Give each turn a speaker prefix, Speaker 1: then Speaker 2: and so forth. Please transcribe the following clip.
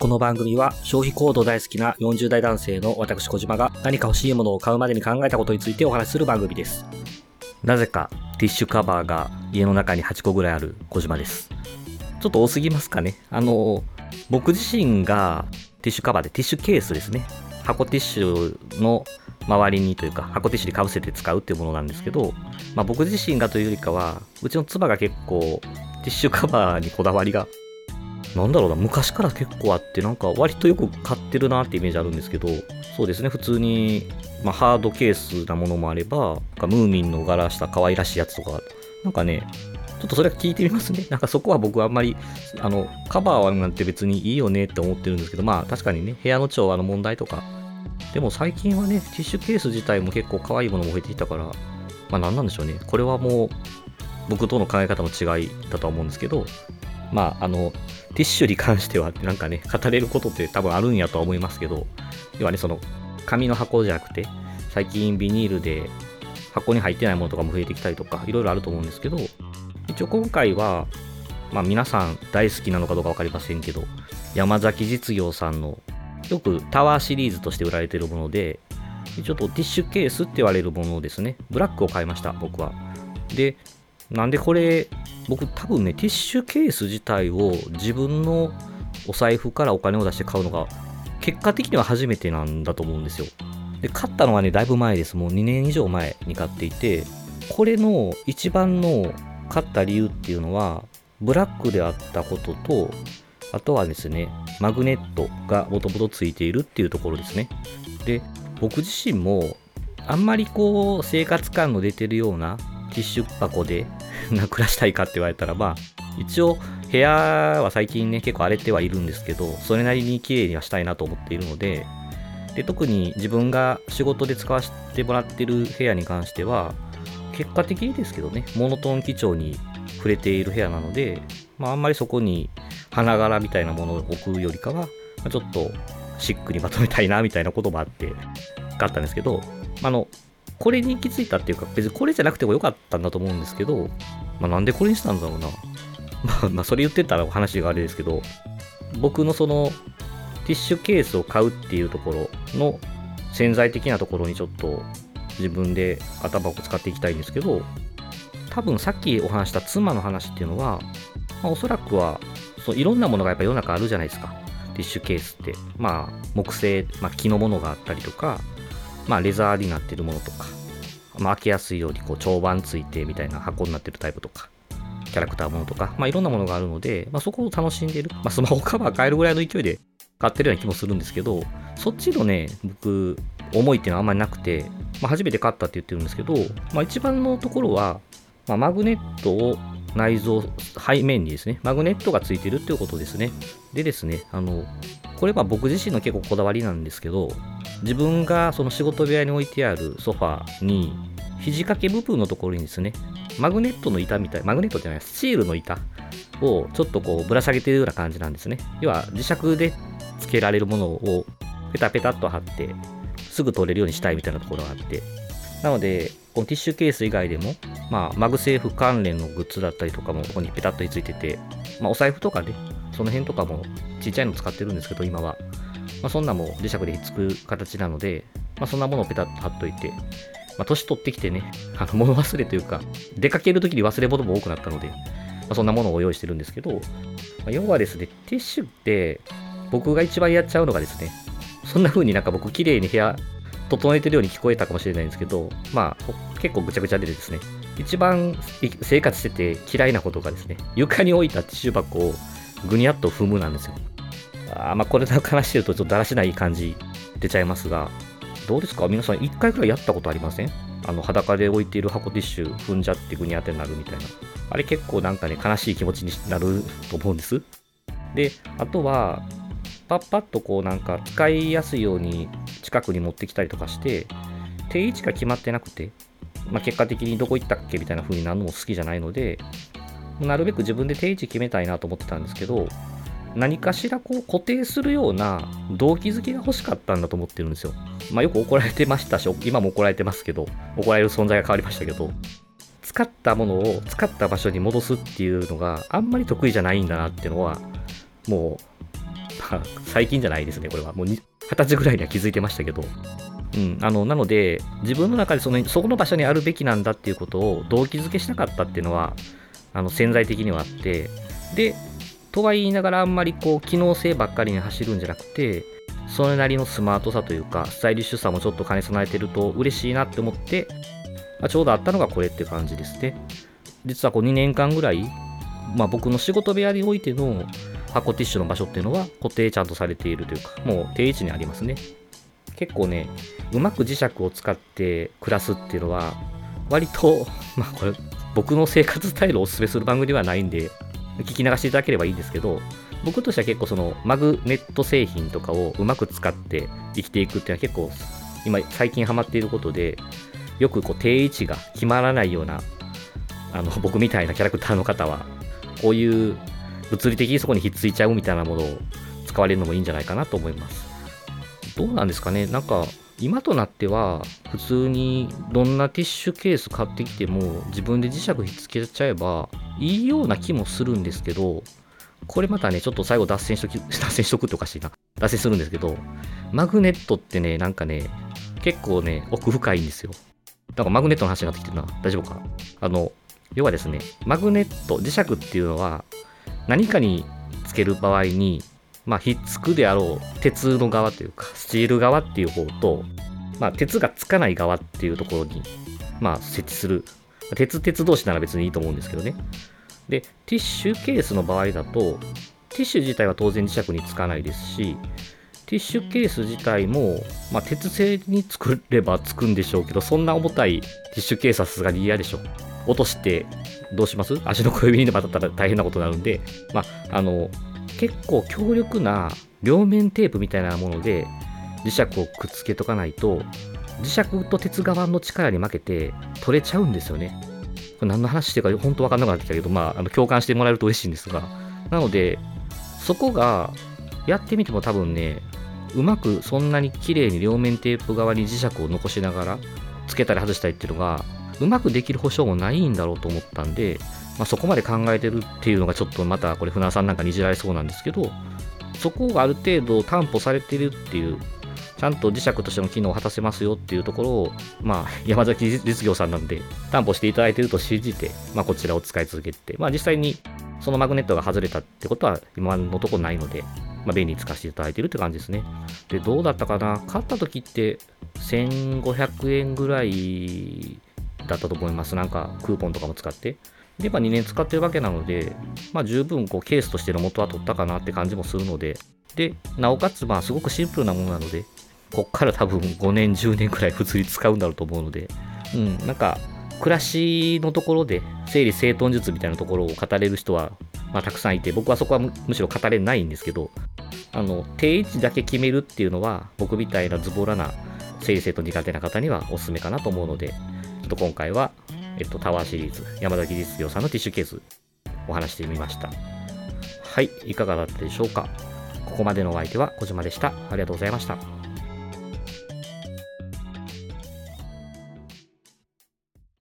Speaker 1: この番組は消費行動大好きな40代男性の私小島が何か欲しいものを買うまでに考えたことについてお話しする番組です。なぜかティッシュカバーが家の中に8個ぐらいある小島です。ちょっと多すぎますかね。あの、僕自身がティッシュカバーでティッシュケースですね。箱ティッシュの周りにというか箱ティッシュにかぶせて使うっていうものなんですけど、まあ、僕自身がというよりかはうちの妻が結構ティッシュカバーにこだわりがなんだろうな昔から結構あってなんか割とよく買ってるなってイメージあるんですけどそうですね普通に、まあ、ハードケースなものもあればなんかムーミンの柄した可愛らしいやつとかなんかねちょっとそれは聞いてみますね。なんかそこは僕はあんまり、あの、カバーはなんて別にいいよねって思ってるんですけど、まあ確かにね、部屋の調和の問題とか、でも最近はね、ティッシュケース自体も結構可愛いものも増えてきたから、まあ何なんでしょうね。これはもう僕との考え方の違いだとは思うんですけど、まああの、ティッシュに関してはなんかね、語れることって多分あるんやとは思いますけど、要はね、その、紙の箱じゃなくて、最近ビニールで箱に入ってないものとかも増えてきたりとか、いろいろあると思うんですけど、一応今回は、まあ皆さん大好きなのかどうか分かりませんけど、山崎実業さんのよくタワーシリーズとして売られているもので、ちょっとティッシュケースって言われるものですね。ブラックを買いました、僕は。で、なんでこれ、僕多分ね、ティッシュケース自体を自分のお財布からお金を出して買うのが、結果的には初めてなんだと思うんですよ。で、買ったのはね、だいぶ前です。もう2年以上前に買っていて、これの一番の買った理由っていうのは、ブラックであったことと、あとはですね、マグネットがもともとついているっていうところですね。で、僕自身も、あんまりこう、生活感の出てるようなティッシュ箱で 暮らしたいかって言われたら、まあ、一応、部屋は最近ね、結構荒れてはいるんですけど、それなりに綺麗にはしたいなと思っているので、で特に自分が仕事で使わせてもらってる部屋に関しては、結果的にですけどね、モノトーン基調に触れている部屋なので、まあ、あんまりそこに花柄みたいなものを置くよりかは、まあ、ちょっとシックにまとめたいなみたいなこともあって買ったんですけど、あの、これに行き着いたっていうか、別にこれじゃなくてもよかったんだと思うんですけど、まあ、なんでこれにしたんだろうな。まあ、まあ、それ言ってたら話があれですけど、僕のその、ティッシュケースを買うっていうところの潜在的なところにちょっと自分で頭を使っていきたいんですけど、多分さっきお話した妻の話っていうのは、まあ、おそらくはそういろんなものがやっぱ世の中あるじゃないですか。ティッシュケースって。まあ、木製、まあ、木のものがあったりとか、まあ、レザーになってるものとか、まあ、開けやすいようにこう長板ついてみたいな箱になってるタイプとか、キャラクターものとか、まあ、いろんなものがあるので、まあ、そこを楽しんでる。まあ、スマホカバー変えるぐらいの勢いで買ってるような気もするんですけど、そっちのね、僕、思いっていうのはあんまりなくて、まあ、初めて買ったって言ってるんですけど、まあ、一番のところは、まあ、マグネットを内蔵、背面にですね、マグネットがついてるっていうことですね。でですね、あの、これは僕自身の結構こだわりなんですけど、自分がその仕事部屋に置いてあるソファーに、肘掛け部分のところにですね、マグネットの板みたい、マグネットじゃない、スチールの板をちょっとこうぶら下げてるような感じなんですね。要は磁石でつけられるものをペタペタっと貼って、すぐ取れるようにしたいみたいなところがあって、なので、このティッシュケース以外でも、まあ、マグセーフ関連のグッズだったりとかもここにペタッとついてて、まあ、お財布とかね、その辺とかもちっちゃいの使ってるんですけど、今は。まあ、そんなも磁石でひっつく形なので、まあ、そんなものをペタッと貼っといて、まあ、年取ってきてね、あの、物忘れというか、出かけるときに忘れ物も多くなったので、まあ、そんなものを用意してるんですけど、まあ、要はですね、ティッシュって、僕が一番やっちゃうのがですね、そんな風になんか僕綺麗に部屋整えてるように聞こえたかもしれないんですけど、まあ、結構ぐちゃぐちゃでですね、一番生活してて嫌いなことがですね、床に置いたティッシュ箱をぐにゃっと踏むなんですよ。あまあ、これの話してるとちょっとだらしない感じ出ちゃいますが、どうですか？皆さん一回くらいやったことありません？あの、裸で置いている箱ティッシュ踏んじゃってぐにゃってなるみたいな。あれ結構なんかね、悲しい気持ちになると思うんです。で、あとは、パッパッとこうなんか使いやすいように近くに持ってきたりとかして、定位置が決まってなくて、まあ、結果的にどこ行ったっけみたいな風になるのも好きじゃないので、なるべく自分で定位置決めたいなと思ってたんですけど、何かしらこう固定するような動機づけが欲しかったんだと思ってるんですよ。まあよく怒られてましたし、今も怒られてますけど、怒られる存在が変わりましたけど、使ったものを使った場所に戻すっていうのがあんまり得意じゃないんだなっていうのは、もうまあ、最近じゃないですね、これは。もう二十歳ぐらいには気づいてましたけど。うん、あのなので、自分の中でそのそこの場所にあるべきなんだっていうことを動機づけしなかったっていうのは、あの潜在的にはあって、で、とは言いながらあんまりこう機能性ばっかりに走るんじゃなくて、それなりのスマートさというか、スタイリッシュさもちょっと兼ね備えてると嬉しいなって思って、まあ、ちょうどあったのがこれって感じですね。実はこう2年間ぐらい、まあ、僕の仕事部屋においての箱ティッシュの場所っていうのは固定ちゃんとされているというか、もう定位置にありますね。結構ね、うまく磁石を使って暮らすっていうのは、割と、まあこれ、僕の生活スタイルをお勧めする番組ではないんで、聞き流していただければいいんですけど、僕としては結構そのマグネット製品とかをうまく使って生きていくっていうのは結構今最近ハマっていることで、よくこう定位置が決まらないようなあの 僕みたいなキャラクターの方はこういう物理的にそこにひっついちゃうみたいなものを使われるのもいいんじゃないかなと思います。どうなんですかね？なんか今となっては普通にどんなティッシュケース買ってきても自分で磁石ひっつけちゃえばいいような気もするんですけどこれまたねちょっと最後脱線しとき 脱線しとくっておかしいな。脱線するんですけどマグネットってねなんかね結構ね奥深いんですよ。なんかマグネットの話になってきてるな。大丈夫か？あの要はですね、マグネット、磁石っていうのは、何かにつける場合に、まあ、ひっつくであろう鉄の側というか、スチール側っていう方と、まあ、鉄がつかない側っていうところに、まあ、設置する。鉄鉄同士なら別にいいと思うんですけどね。で、ティッシュケースの場合だと、ティッシュ自体は当然磁石につかないですし、ティッシュケース自体も、まあ、鉄製に作ればつくんでしょうけど、そんな重たいティッシュケースはさすがに嫌でしょ。落としてどうします？足の小指にでも当たったら大変なことになるんで、まあ、あの、結構強力な両面テープみたいなもので磁石をくっつけとかないと、磁石と鉄側の力に負けて取れちゃうんですよね。これ何の話してるか本当わかんなくなってきたけど、まあ、あの共感してもらえると嬉しいんですが。なので、そこがやってみても多分ね、うまくそんなに綺麗に両面テープ側に磁石を残しながらつけたり外したりっていうのがうまくできる保証もないんだろうと思ったんで、まあ、そこまで考えてるっていうのがちょっとまたこれ船さんなんかにじられそうなんですけどそこがある程度担保されてるっていうちゃんと磁石としての機能を果たせますよっていうところを、まあ、山崎実業さんなんで担保していただいてると信じて、まあ、こちらを使い続けて、まあ、実際にそのマグネットが外れたってことは今のところないので、まあ、便利に使わせていただいてるって感じですね。で、どうだったかな？買った時って1500円ぐらいだったと思います。なんかクーポンとかも使って。で、まあ2年使ってるわけなので、まあ十分こうケースとしての元は取ったかなって感じもするので、で、なおかつまあすごくシンプルなものなので、こっから多分5年、10年くらい普通に使うんだろうと思うので、うん、なんか暮らしのところで整理整頓術みたいなところを語れる人は、まあ、たくさんいて、僕はそこはむしろ語れないんですけど、あの、定位置だけ決めるっていうのは、僕みたいなズボラな整理整頓苦手な方にはおすすめかなと思うので、っと今回は、えっと、タワーシリーズ、山田技術業さんのティッシュケース、お話してみました。はい、いかがだったでしょうか？ここまでのお相手は小島でした。ありがとうございました。